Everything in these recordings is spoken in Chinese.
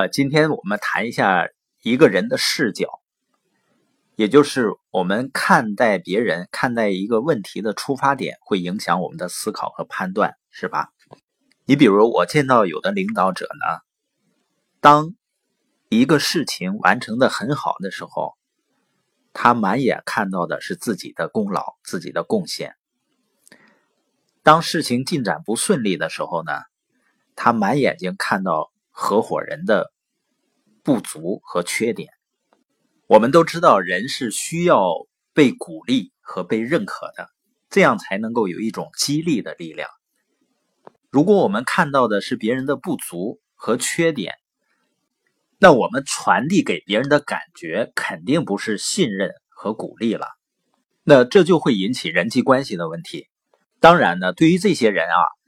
呃，今天我们谈一下一个人的视角，也就是我们看待别人、看待一个问题的出发点，会影响我们的思考和判断，是吧？你比如我见到有的领导者呢，当一个事情完成的很好的时候，他满眼看到的是自己的功劳、自己的贡献；当事情进展不顺利的时候呢，他满眼睛看到。合伙人的不足和缺点，我们都知道，人是需要被鼓励和被认可的，这样才能够有一种激励的力量。如果我们看到的是别人的不足和缺点，那我们传递给别人的感觉肯定不是信任和鼓励了，那这就会引起人际关系的问题。当然呢，对于这些人啊。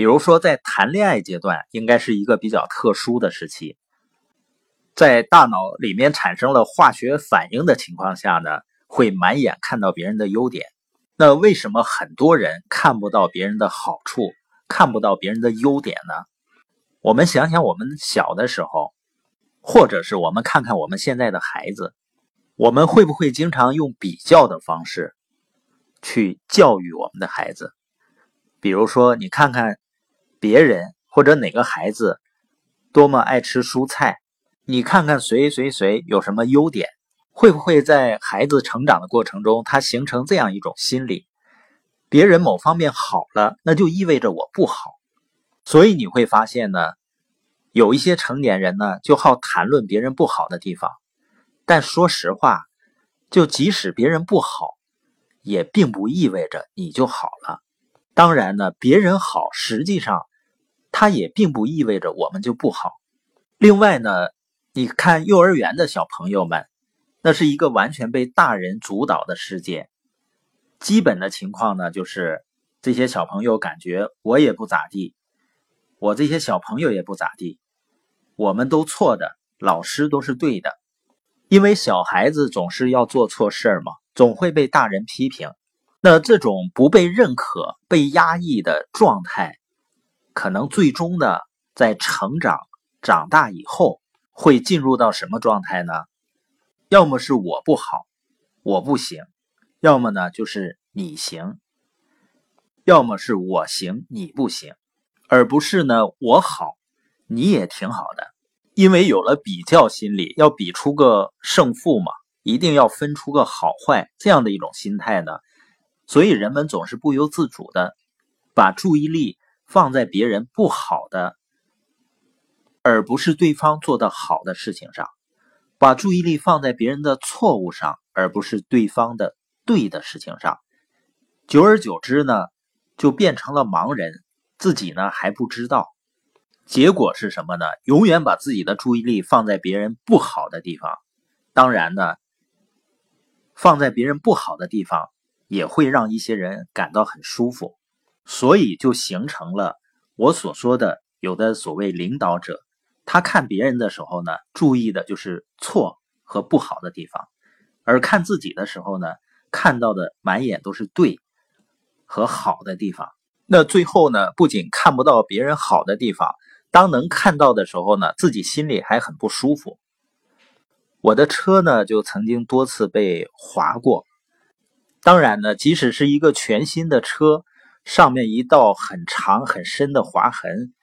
比如说，在谈恋爱阶段，应该是一个比较特殊的时期，在大脑里面产生了化学反应的情况下呢，会满眼看到别人的优点。那为什么很多人看不到别人的好处，看不到别人的优点呢？我们想想，我们小的时候，或者是我们看看我们现在的孩子，我们会不会经常用比较的方式去教育我们的孩子？比如说，你看看。别人或者哪个孩子多么爱吃蔬菜，你看看谁谁谁有什么优点，会不会在孩子成长的过程中，他形成这样一种心理：别人某方面好了，那就意味着我不好。所以你会发现呢，有一些成年人呢就好谈论别人不好的地方，但说实话，就即使别人不好，也并不意味着你就好了。当然呢，别人好，实际上。它也并不意味着我们就不好。另外呢，你看幼儿园的小朋友们，那是一个完全被大人主导的世界。基本的情况呢，就是这些小朋友感觉我也不咋地，我这些小朋友也不咋地，我们都错的，老师都是对的。因为小孩子总是要做错事儿嘛，总会被大人批评。那这种不被认可、被压抑的状态。可能最终呢，在成长长大以后，会进入到什么状态呢？要么是我不好，我不行；要么呢，就是你行；要么是我行，你不行，而不是呢，我好，你也挺好的。因为有了比较心理，要比出个胜负嘛，一定要分出个好坏这样的一种心态呢，所以人们总是不由自主的把注意力。放在别人不好的，而不是对方做的好的事情上；把注意力放在别人的错误上，而不是对方的对的事情上。久而久之呢，就变成了盲人，自己呢还不知道。结果是什么呢？永远把自己的注意力放在别人不好的地方。当然呢，放在别人不好的地方，也会让一些人感到很舒服。所以就形成了我所说的有的所谓领导者，他看别人的时候呢，注意的就是错和不好的地方，而看自己的时候呢，看到的满眼都是对和好的地方。那最后呢，不仅看不到别人好的地方，当能看到的时候呢，自己心里还很不舒服。我的车呢，就曾经多次被划过。当然呢，即使是一个全新的车。上面一道很长很深的划痕，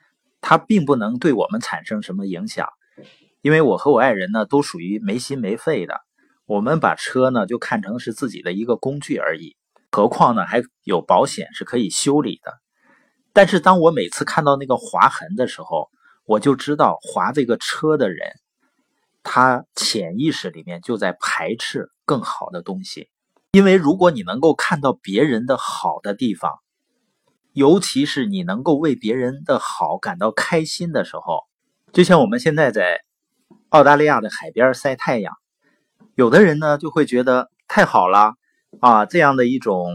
它并不能对我们产生什么影响，因为我和我爱人呢都属于没心没肺的，我们把车呢就看成是自己的一个工具而已。何况呢还有保险是可以修理的。但是当我每次看到那个划痕的时候，我就知道划这个车的人，他潜意识里面就在排斥更好的东西，因为如果你能够看到别人的好的地方。尤其是你能够为别人的好感到开心的时候，就像我们现在在澳大利亚的海边晒太阳，有的人呢就会觉得太好了啊，这样的一种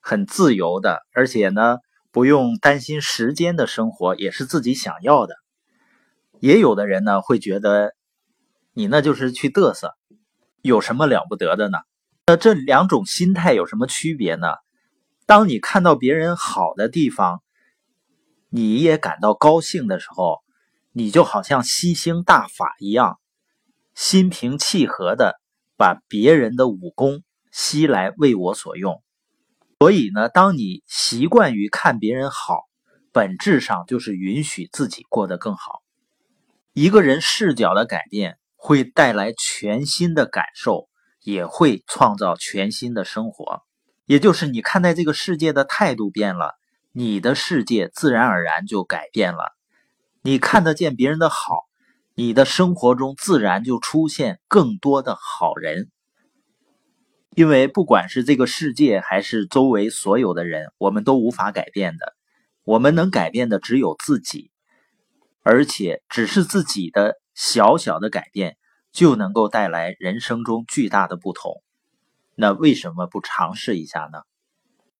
很自由的，而且呢不用担心时间的生活也是自己想要的。也有的人呢会觉得你那就是去嘚瑟，有什么了不得的呢？那这两种心态有什么区别呢？当你看到别人好的地方，你也感到高兴的时候，你就好像吸星大法一样，心平气和的把别人的武功吸来为我所用。所以呢，当你习惯于看别人好，本质上就是允许自己过得更好。一个人视角的改变会带来全新的感受，也会创造全新的生活。也就是你看待这个世界的态度变了，你的世界自然而然就改变了。你看得见别人的好，你的生活中自然就出现更多的好人。因为不管是这个世界还是周围所有的人，我们都无法改变的。我们能改变的只有自己，而且只是自己的小小的改变，就能够带来人生中巨大的不同。那为什么不尝试一下呢？